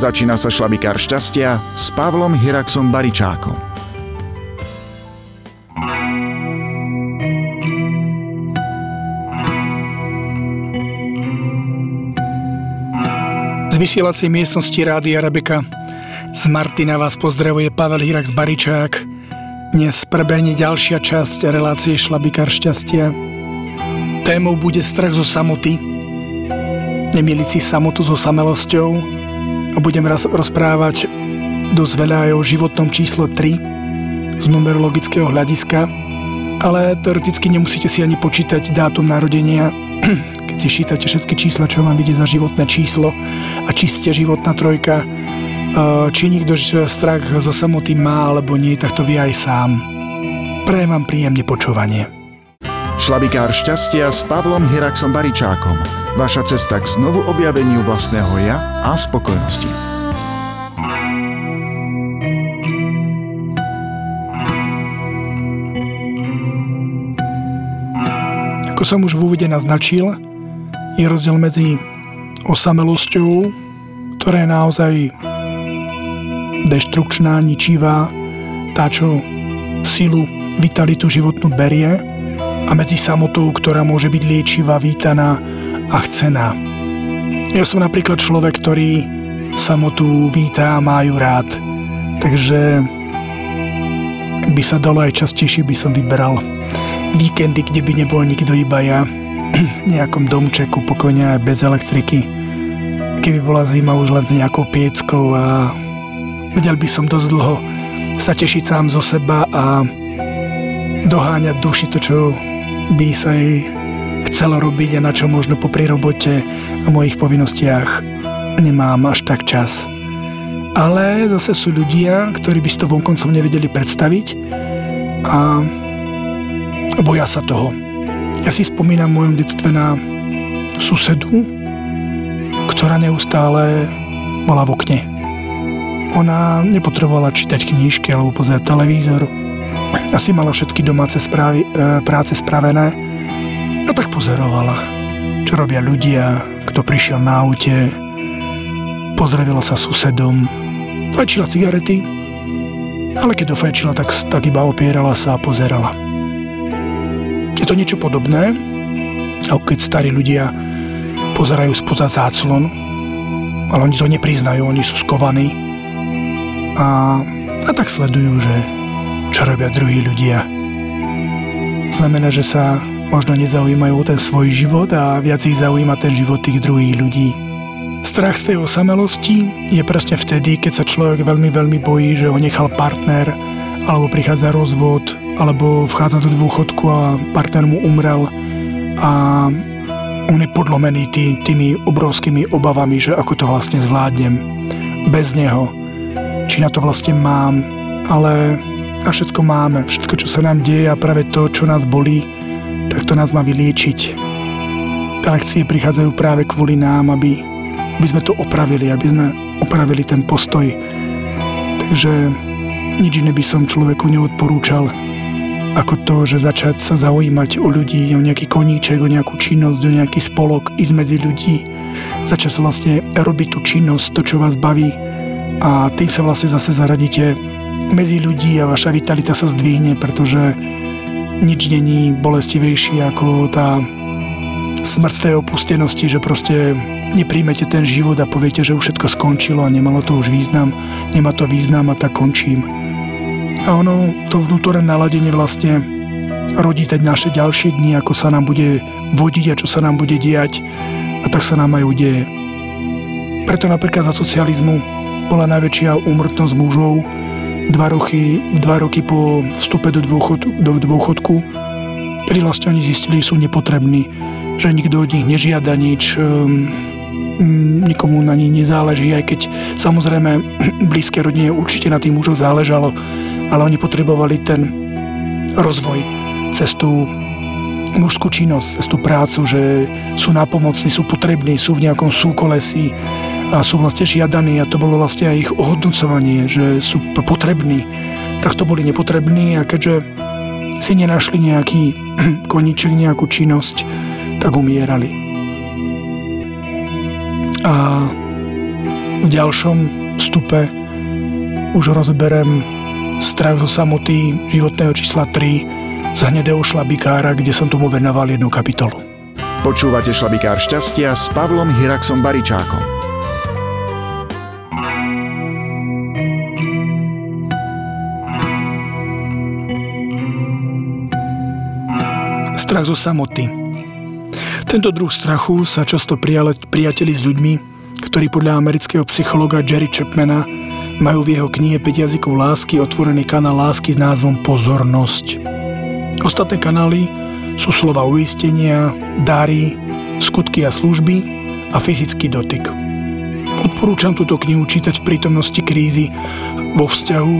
Začína sa šlabikár šťastia s Pavlom Hiraxom Baričákom. Z vysielacej miestnosti Rádia Rebeka z Martina vás pozdravuje Pavel Hirax Baričák. Dnes prebehne ďalšia časť relácie Šlabikár šťastia. Témou bude strach zo samoty, nemiliť si samotu so samelosťou, budem raz rozprávať dosť veľa aj o životnom číslo 3 z numerologického hľadiska, ale teoreticky nemusíte si ani počítať dátum narodenia, keď si šítate všetky čísla, čo vám vidie za životné číslo a či ste životná trojka, či nikto strach zo samoty má alebo nie, tak to vie aj sám. Prajem vám príjemne počúvanie. Šlabikár šťastia s Pavlom Hiraxom Baričákom Vaša cesta k znovu objaveniu vlastného ja a spokojnosti. Ako som už v úvode naznačil, je rozdiel medzi osamelosťou, ktorá je naozaj deštrukčná, ničivá, tá, čo silu, vitalitu životnú berie a medzi samotou, ktorá môže byť liečivá, vítaná a chcená. Ja som napríklad človek, ktorý samotu vítá a má ju rád. Takže by sa dalo aj častejšie by som vyberal víkendy, kde by nebol nikto iba ja nejakom domčeku, pokojne aj bez elektriky. Keby bola zima už len s nejakou pieckou a vedel by som dosť dlho sa tešiť sám zo seba a doháňať duši to, čo by sa jej chcelo robiť a na čo možno po robote a mojich povinnostiach nemám až tak čas. Ale zase sú ľudia, ktorí by si to vonkoncom nevedeli predstaviť a boja sa toho. Ja si spomínam v mojom detstve na susedu, ktorá neustále bola v okne. Ona nepotrebovala čítať knížky alebo pozerať televízor. Asi mala všetky domáce správy, e, práce spravené a tak pozorovala, čo robia ľudia, kto prišiel na aute, pozdravila sa susedom, fajčila cigarety, ale keď dofajčila, tak, tak iba opierala sa a pozerala. Je to niečo podobné, ako keď starí ľudia pozerajú spoza záclon, ale oni to nepriznajú, oni sú skovaní. A, a tak sledujú, že čo robia druhí ľudia. Znamená, že sa možno nezaujímajú o ten svoj život a viac ich zaujíma ten život tých druhých ľudí. Strach z tej osamelosti je presne vtedy, keď sa človek veľmi, veľmi bojí, že ho nechal partner, alebo prichádza rozvod, alebo vchádza do dôchodku a partner mu umrel a on je podlomený tý, tými obrovskými obavami, že ako to vlastne zvládnem bez neho. Či na to vlastne mám, ale a všetko máme, všetko, čo sa nám deje a práve to, čo nás bolí, tak to nás má vyliečiť. Tie lekcie prichádzajú práve kvôli nám, aby, aby sme to opravili, aby sme opravili ten postoj. Takže nič iné by som človeku neodporúčal, ako to, že začať sa zaujímať o ľudí, o nejaký koníček, o nejakú činnosť, o nejaký spolok, ísť medzi ľudí, začať sa vlastne robiť tú činnosť, to, čo vás baví a tým sa vlastne zase zaradíte medzi ľudí a vaša vitalita sa zdvihne, pretože nič není bolestivejší ako tá smrť tej opustenosti, že proste nepríjmete ten život a poviete, že už všetko skončilo a nemalo to už význam, nemá to význam a tak končím. A ono, to vnútorné naladenie vlastne rodí teď naše ďalšie dni, ako sa nám bude vodiť a čo sa nám bude diať a tak sa nám aj udeje. Preto napríklad za socializmu bola najväčšia úmrtnosť mužov, dva roky, dva roky po vstupe do, dôchod, do dôchodku, kedy vlastne oni zistili, že sú nepotrební, že nikto od nich nežiada nič, um, nikomu na nich nezáleží, aj keď samozrejme blízke rodine určite na tých mužov záležalo, ale oni potrebovali ten rozvoj cez tú mužskú činnosť, cez prácu, že sú nápomocní, sú potrební, sú v nejakom súkolesí, a sú vlastne žiadaní a to bolo vlastne aj ich ohodnocovanie, že sú potrební. Tak to boli nepotrební a keďže si nenašli nejaký koníček, nejakú činnosť, tak umierali. A V ďalšom stupe už rozoberem strach zo samoty životného čísla 3 z hnedého šlabikára, kde som tomu venoval jednu kapitolu. Počúvate šlabikár šťastia s Pavlom Hiraxom Baričákom. Strach zo samoty. Tento druh strachu sa často priateli s ľuďmi, ktorí podľa amerického psychologa Jerry Chapmana majú v jeho knihe 5 jazykov lásky otvorený kanál lásky s názvom Pozornosť. Ostatné kanály sú slova uistenia, dary, skutky a služby a fyzický dotyk. Odporúčam túto knihu čítať v prítomnosti krízy vo vzťahu.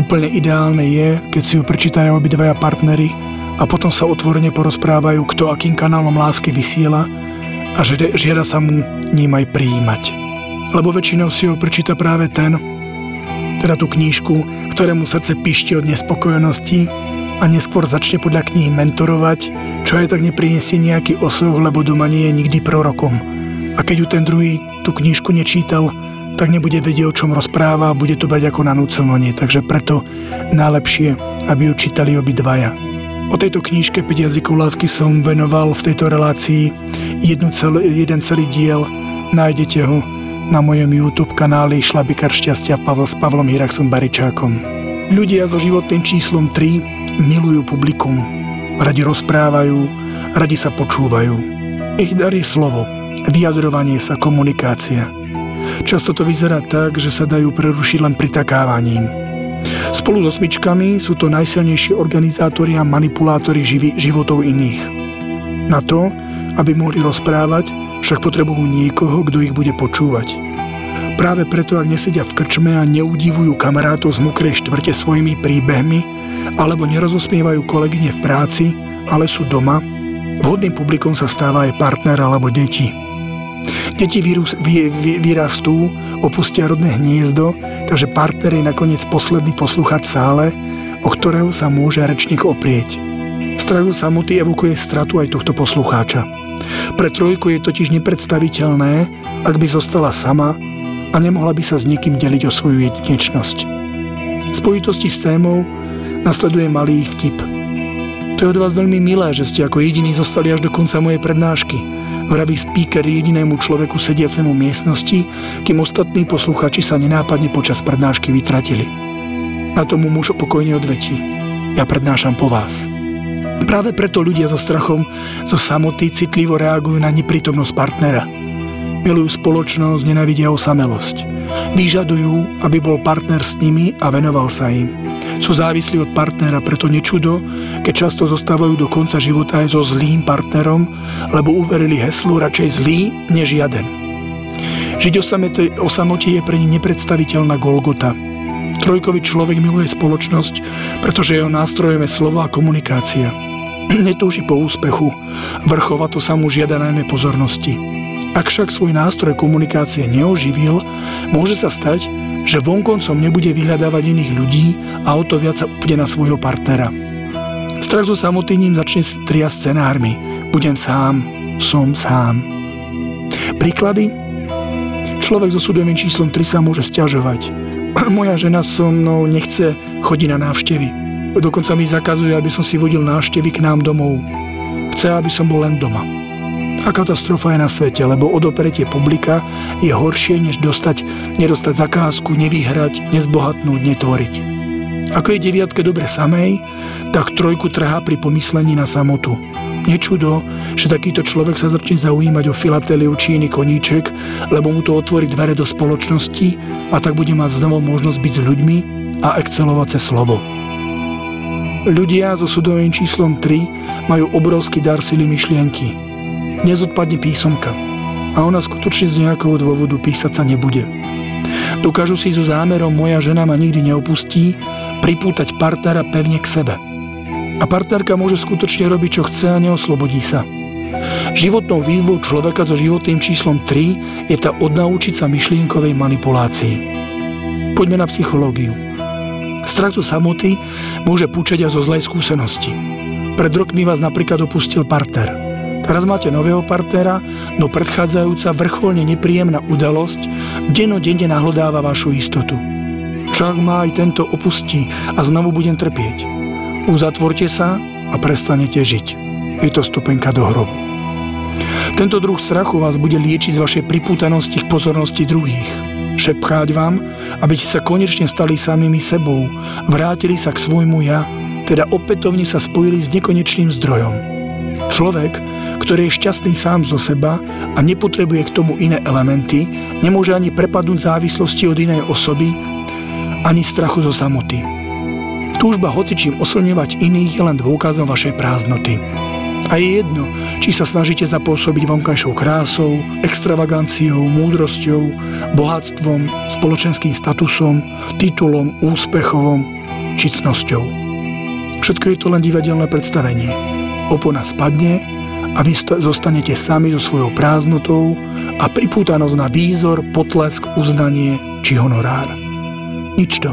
Úplne ideálne je, keď si ju prečítajú obidvaja partnery a potom sa otvorene porozprávajú, kto akým kanálom lásky vysiela a žiada sa mu ním aj prijímať. Lebo väčšinou si ho prečíta práve ten, teda tú knížku, ktorému srdce pišti od nespokojnosti a neskôr začne podľa knihy mentorovať, čo aj tak nepriniesie nejaký osoch, lebo doma nie je nikdy prorokom. A keď ju ten druhý tú knižku nečítal, tak nebude vedieť, o čom rozpráva a bude to bať ako nanúcovanie, takže preto najlepšie, aby ju čítali obidvaja. O tejto knižke 5 jazykov lásky som venoval v tejto relácii jednu cel, jeden celý diel, nájdete ho na mojom YouTube kanáli Šlabikár šťastia Pavel s Pavlom Hiraxom Baričákom. Ľudia so životným číslom 3 milujú publikum, radi rozprávajú, radi sa počúvajú. Ich dar je slovo, vyjadrovanie sa, komunikácia. Často to vyzerá tak, že sa dajú prerušiť len pritakávaním. Spolu so smyčkami sú to najsilnejší organizátori a manipulátori živi, životov iných. Na to, aby mohli rozprávať, však potrebujú niekoho, kto ich bude počúvať. Práve preto, ak nesedia v krčme a neudivujú kamarátov z mokrej štvrte svojimi príbehmi, alebo nerozosmievajú kolegyne v práci, ale sú doma, vhodným publikom sa stáva aj partner alebo deti. Deti vyrastú, opustia rodné hniezdo, takže partner je nakoniec posledný posluchať sále, o ktorého sa môže rečník oprieť. Strahu samoty evokuje stratu aj tohto poslucháča. Pre trojku je totiž nepredstaviteľné, ak by zostala sama a nemohla by sa s nikým deliť o svoju jedinečnosť. V spojitosti s témou nasleduje malý vtip. To je od vás veľmi milé, že ste ako jediní zostali až do konca mojej prednášky. Vraví speaker jedinému človeku sediacemu miestnosti, kým ostatní posluchači sa nenápadne počas prednášky vytratili. Na tomu muž pokojne odvetí. Ja prednášam po vás. Práve preto ľudia so strachom zo samoty citlivo reagujú na neprítomnosť partnera. Milujú spoločnosť, nenavidia osamelosť. Vyžadujú, aby bol partner s nimi a venoval sa im. Sú závislí od partnera, preto nečudo, keď často zostávajú do konca života aj so zlým partnerom, lebo uverili heslu radšej zlý než žiaden. Žiť o samote je pre nich nepredstaviteľná Golgota. Trojkový človek miluje spoločnosť, pretože jeho nástrojom je slovo a komunikácia. Netúži po úspechu, vrchovato sa mu žiada najmä pozornosti. Ak však svoj nástroj komunikácie neoživil, môže sa stať, že vonkoncom nebude vyhľadávať iných ľudí a o to viac sa upne na svojho partnera. Strach zo samotným začne tria scenármi. Budem sám, som sám. Príklady? Človek so súdovým číslom 3 sa môže stiažovať. Moja žena so mnou nechce chodiť na návštevy. Dokonca mi zakazuje, aby som si vodil návštevy k nám domov. Chce, aby som bol len doma. A katastrofa je na svete, lebo odopretie publika je horšie, než dostať, nedostať zakázku, nevyhrať, nezbohatnúť, netvoriť. Ako je deviatke dobre samej, tak trojku trhá pri pomyslení na samotu. Nečudo, že takýto človek sa začne zaujímať o filatéliu či iný koníček, lebo mu to otvorí dvere do spoločnosti a tak bude mať znovu možnosť byť s ľuďmi a excelovať cez slovo. Ľudia so sudovým číslom 3 majú obrovský dar sily myšlienky. Nezodpadne písomka a ona skutočne z nejakého dôvodu písať sa nebude. Dokážu si so zámerom moja žena ma nikdy neopustí pripútať partnera pevne k sebe – a partnerka môže skutočne robiť, čo chce a neoslobodí sa. Životnou výzvou človeka so životným číslom 3 je tá odnaučiť sa myšlienkovej manipulácii. Poďme na psychológiu. Strach zo samoty môže púčať aj zo zlej skúsenosti. Pred rokmi vás napríklad opustil partner. Teraz máte nového partnera, no predchádzajúca vrcholne nepríjemná udalosť denodenne nahlodáva vašu istotu. Čo ak ma aj tento opustí a znovu budem trpieť? Uzatvorte sa a prestanete žiť. Je to stupenka do hrobu. Tento druh strachu vás bude liečiť z vašej pripútanosti k pozornosti druhých. Šepcháť vám, aby ste sa konečne stali samými sebou, vrátili sa k svojmu ja, teda opätovne sa spojili s nekonečným zdrojom. Človek, ktorý je šťastný sám zo seba a nepotrebuje k tomu iné elementy, nemôže ani prepadnúť závislosti od inej osoby, ani strachu zo samoty. Túžba hocičím oslňovať iných je len dôkazom vašej prázdnoty. A je jedno, či sa snažíte zapôsobiť vonkajšou krásou, extravaganciou, múdrosťou, bohatstvom, spoločenským statusom, titulom, úspechovom či. Všetko je to len divadelné predstavenie. Opona spadne a vy zostanete sami so svojou prázdnotou a pripútanosť na výzor, potlesk, uznanie či honorár. Nič to.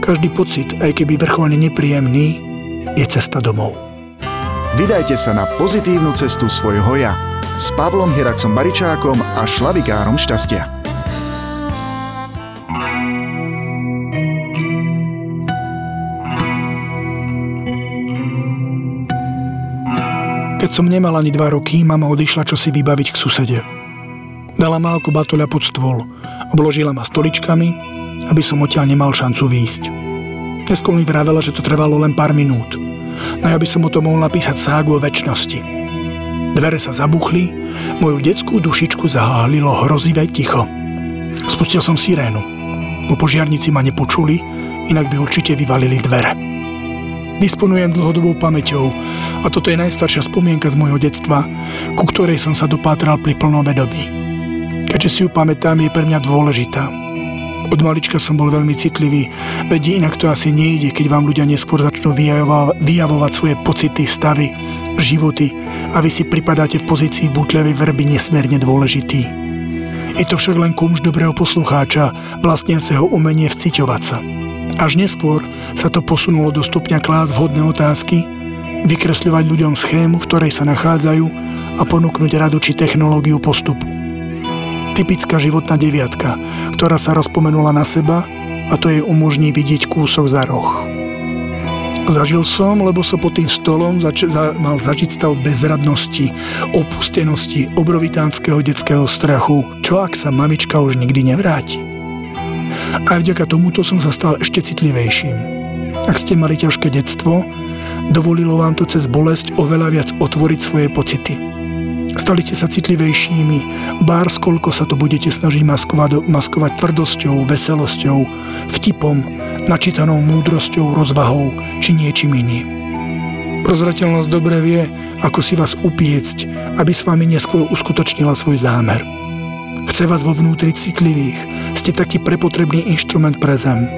Každý pocit, aj keby vrcholne nepríjemný, je cesta domov. Vydajte sa na pozitívnu cestu svojho ja s Pavlom Hiraxom Baričákom a Šlavikárom šťastia. Keď som nemal ani dva roky, mama odišla čosi vybaviť k susede. Dala ako batoľa pod stôl, obložila ma stoličkami, aby som odtiaľ nemal šancu výjsť. Dnesko mi vravela, že to trvalo len pár minút, no ja by som o tom mohol napísať ságu o väčšnosti. Dvere sa zabuchli, moju detskú dušičku zaháhlilo hrozivé ticho. Spustil som sirénu, bo požiarníci ma nepočuli, inak by určite vyvalili dvere. Disponujem dlhodobou pamäťou a toto je najstaršia spomienka z môjho detstva, ku ktorej som sa dopátral pri plnom vedomí. Keďže si ju pamätám, je pre mňa dôležitá. Od malička som bol veľmi citlivý, veď inak to asi nejde, keď vám ľudia neskôr začnú vyjavovať svoje pocity, stavy, životy a vy si pripadáte v pozícii butlevej verby nesmierne dôležitý. Je to však len kumš dobrého poslucháča, vlastniaceho umenie vciťovať sa. Až neskôr sa to posunulo do stupňa klás vhodné otázky, vykresľovať ľuďom schému, v ktorej sa nachádzajú a ponúknuť radu či technológiu postupu. Typická životná deviatka, ktorá sa rozpomenula na seba a to jej umožní vidieť kúsok za roh. Zažil som, lebo som pod tým stolom zač- za- mal zažiť stav bezradnosti, opustenosti, obrovitánskeho detského strachu. Čo ak sa mamička už nikdy nevráti? Aj vďaka tomuto som sa stal ešte citlivejším. Ak ste mali ťažké detstvo, dovolilo vám to cez bolesť oveľa viac otvoriť svoje pocity. Stali ste sa citlivejšími, bár skoľko sa to budete snažiť maskovať, maskovať tvrdosťou, veselosťou, vtipom, načítanou múdrosťou, rozvahou či niečím iným. Prozrateľnosť dobre vie, ako si vás upiecť, aby s vami neskôr uskutočnila svoj zámer. Chce vás vo vnútri citlivých. Ste taký prepotrebný inštrument pre zem.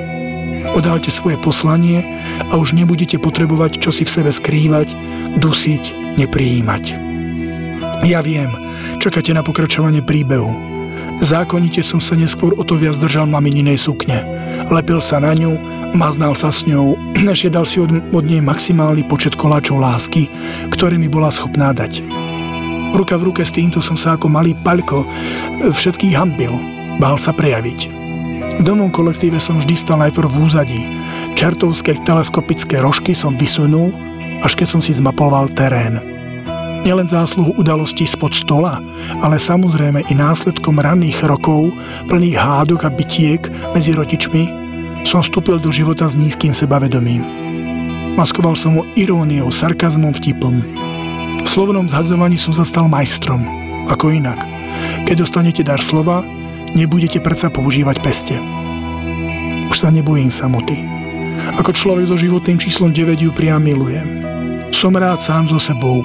Odálte svoje poslanie a už nebudete potrebovať čo si v sebe skrývať, dusiť, neprijímať. Ja viem, čakáte na pokračovanie príbehu. Zákonite som sa neskôr o to viac držal mamininej sukne. Lepil sa na ňu, maznal sa s ňou, než jedal si od, od nej maximálny počet koláčov lásky, ktorý mi bola schopná dať. Ruka v ruke s týmto som sa ako malý paľko všetkých hambil. Bál sa prejaviť. V domom kolektíve som vždy stal najprv v úzadí. Čertovské teleskopické rožky som vysunul, až keď som si zmapoval terén. Nielen zásluhu udalostí spod stola, ale samozrejme i následkom ranných rokov, plných hádok a bytiek medzi rodičmi, som vstúpil do života s nízkym sebavedomím. Maskoval som ho iróniou, sarkazmom, vtipom. Slovnom zhadzovaní som sa stal majstrom. Ako inak. Keď dostanete dar slova, nebudete predsa používať peste. Už sa nebojím samoty. Ako človek so životným číslom 9 ju priam milujem. Som rád sám so sebou.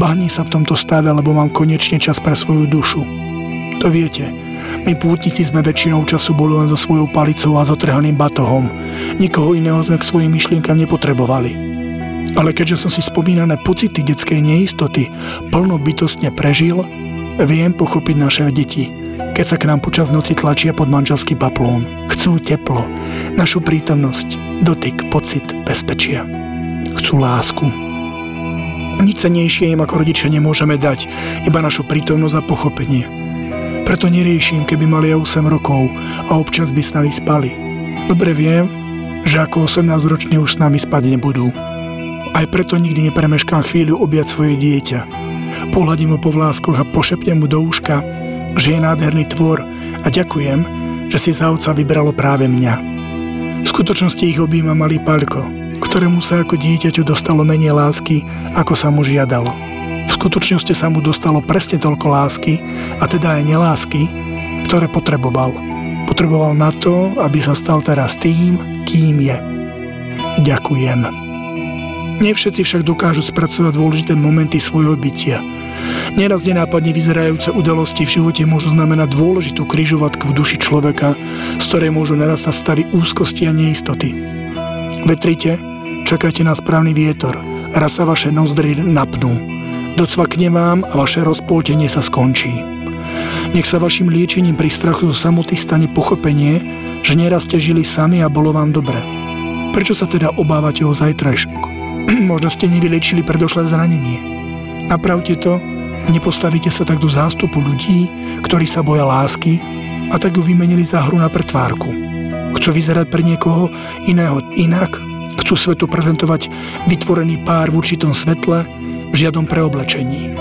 Bahní sa v tomto stave, lebo mám konečne čas pre svoju dušu. To viete, my pútnici sme väčšinou času boli len so svojou palicou a zotrhaným batohom. Nikoho iného sme k svojim myšlienkam nepotrebovali. Ale keďže som si spomínané pocity detskej neistoty plno bytostne prežil, viem pochopiť naše deti, keď sa k nám počas noci tlačia pod manželský paplón. Chcú teplo, našu prítomnosť, dotyk, pocit bezpečia. Chcú lásku. Nič cenejšie im ako rodičia nemôžeme dať, iba našu prítomnosť a pochopenie. Preto neriešim, keby mali 8 rokov a občas by s nami spali. Dobre viem, že ako 18-roční už s nami spať nebudú. Aj preto nikdy nepremeškám chvíľu objať svoje dieťa. Pohľadím ho po vláskoch a pošepnem mu do úška, že je nádherný tvor a ďakujem, že si za otca vybralo práve mňa. V skutočnosti ich objíma malý Palko, ktorému sa ako dieťaťu dostalo menej lásky, ako sa mu žiadalo. V skutočnosti sa mu dostalo presne toľko lásky, a teda aj nelásky, ktoré potreboval. Potreboval na to, aby sa stal teraz tým, kým je. Ďakujem. Nie všetci však dokážu spracovať dôležité momenty svojho bytia. Neraz nenápadne vyzerajúce udalosti v živote môžu znamenať dôležitú kryžovatku v duši človeka, z ktorej môžu narastať stavy úzkosti a neistoty. Vetrite, čakajte na správny vietor, raz sa vaše nozdry napnú. Docvakne vám a vaše rozpoltenie sa skončí. Nech sa vašim liečením pri strachu zo samoty stane pochopenie, že neraz ste žili sami a bolo vám dobre. Prečo sa teda obávate o zajtrajšok? Možno ste nevylečili predošlé zranenie. Napravte to nepostavíte sa tak do zástupu ľudí, ktorí sa boja lásky a tak ju vymenili za hru na pretvárku. Chcú vyzerať pre niekoho iného inak, chcú svetu prezentovať vytvorený pár v určitom svetle, v žiadom preoblečení.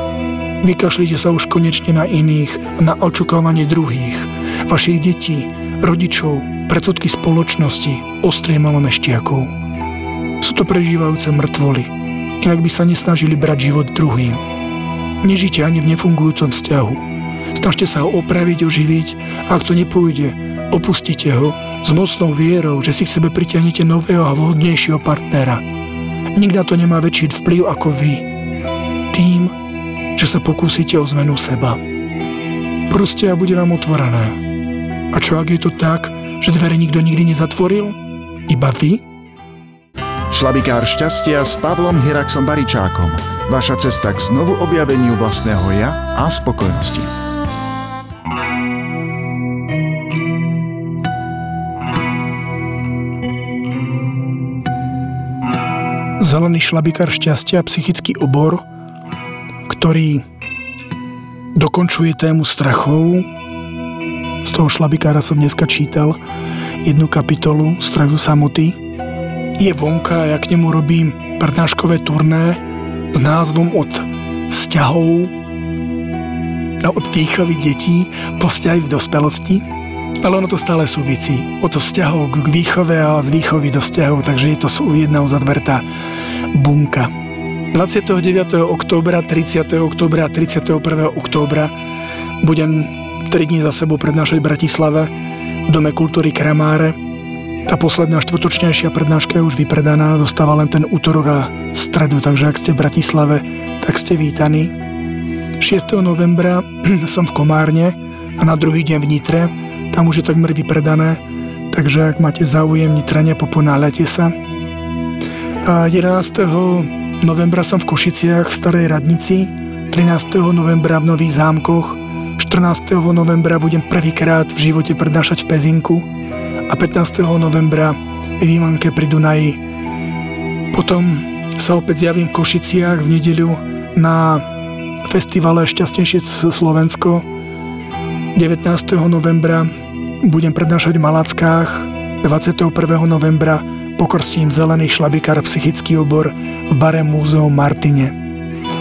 Vykašlite sa už konečne na iných, na očakávanie druhých, vašich detí, rodičov, predsudky spoločnosti, ostrie malomeštiakov. Sú to prežívajúce mŕtvoly, inak by sa nesnažili brať život druhým. Nežite ani v nefungujúcom vzťahu. Snažte sa ho opraviť, oživiť a ak to nepôjde, opustite ho s mocnou vierou, že si k sebe pritiahnete nového a vhodnejšieho partnera. Nikto to nemá väčší vplyv ako vy. Tým, že sa pokúsite o zmenu seba. Proste a bude vám otvorené. A čo ak je to tak, že dvere nikto nikdy nezatvoril? Iba vy? Šlabikár šťastia s Pavlom Hiraxom Baričákom. Vaša cesta k znovu objaveniu vlastného ja a spokojnosti. Zelený šlabikár šťastia, psychický obor, ktorý dokončuje tému strachov. Z toho šlabikára som dneska čítal jednu kapitolu Strachu samoty, je vonka a ja k nemu robím prednáškové turné s názvom od vzťahov no, od výchovy detí po vzťahy v dospelosti. Ale ono to stále súvisí. Od vzťahov k výchove a z výchovy do vzťahov, takže je to jedna uzadvertá bunka. 29. októbra, 30. októbra a 31. októbra budem 3 dní za sebou prednášať v Bratislave v Dome kultúry Kramáre tá posledná štvrtočnejšia prednáška je už vypredaná, dostáva len ten útorok a stredu, takže ak ste v Bratislave, tak ste vítaní. 6. novembra som v Komárne a na druhý deň v Nitre, tam už je takmer vypredané, takže ak máte záujem Nitrania, poponáľate sa. A 11. novembra som v Košiciach v Starej Radnici, 13. novembra v Nových zámkoch, 14. novembra budem prvýkrát v živote prednášať v Pezinku, a 15. novembra v Výmanke pri Dunaji. Potom sa opäť zjavím v Košiciach v nedeľu na festivale Šťastnejšie Slovensko. 19. novembra budem prednášať v Malackách, 21. novembra pokrstím zelený šlabikár psychický obor v bare Múzeum Martine.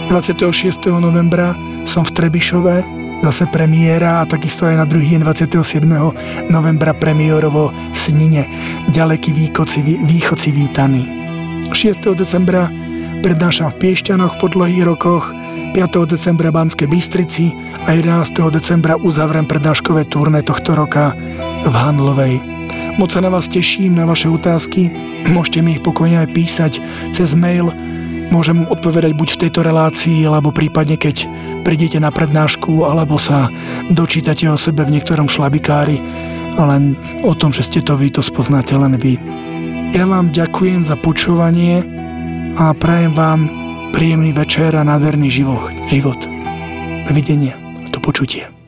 26. novembra som v Trebišove zase premiéra a takisto aj na druhý deň 27. novembra premiérovo v Snine. Ďaleký východci, východci vítaný. 6. decembra prednášam v Piešťanoch po dlhých rokoch, 5. decembra Banskej Bystrici a 11. decembra uzavrem prednáškové turné tohto roka v Handlovej. Moc sa na vás teším, na vaše otázky. Môžete mi ich pokojne aj písať cez mail môžem odpovedať buď v tejto relácii, alebo prípadne keď prídete na prednášku, alebo sa dočítate o sebe v niektorom šlabikári, len o tom, že ste to vy, to spoznáte len vy. Ja vám ďakujem za počúvanie a prajem vám príjemný večer a nádherný život. život. Dovidenia. Do počutia.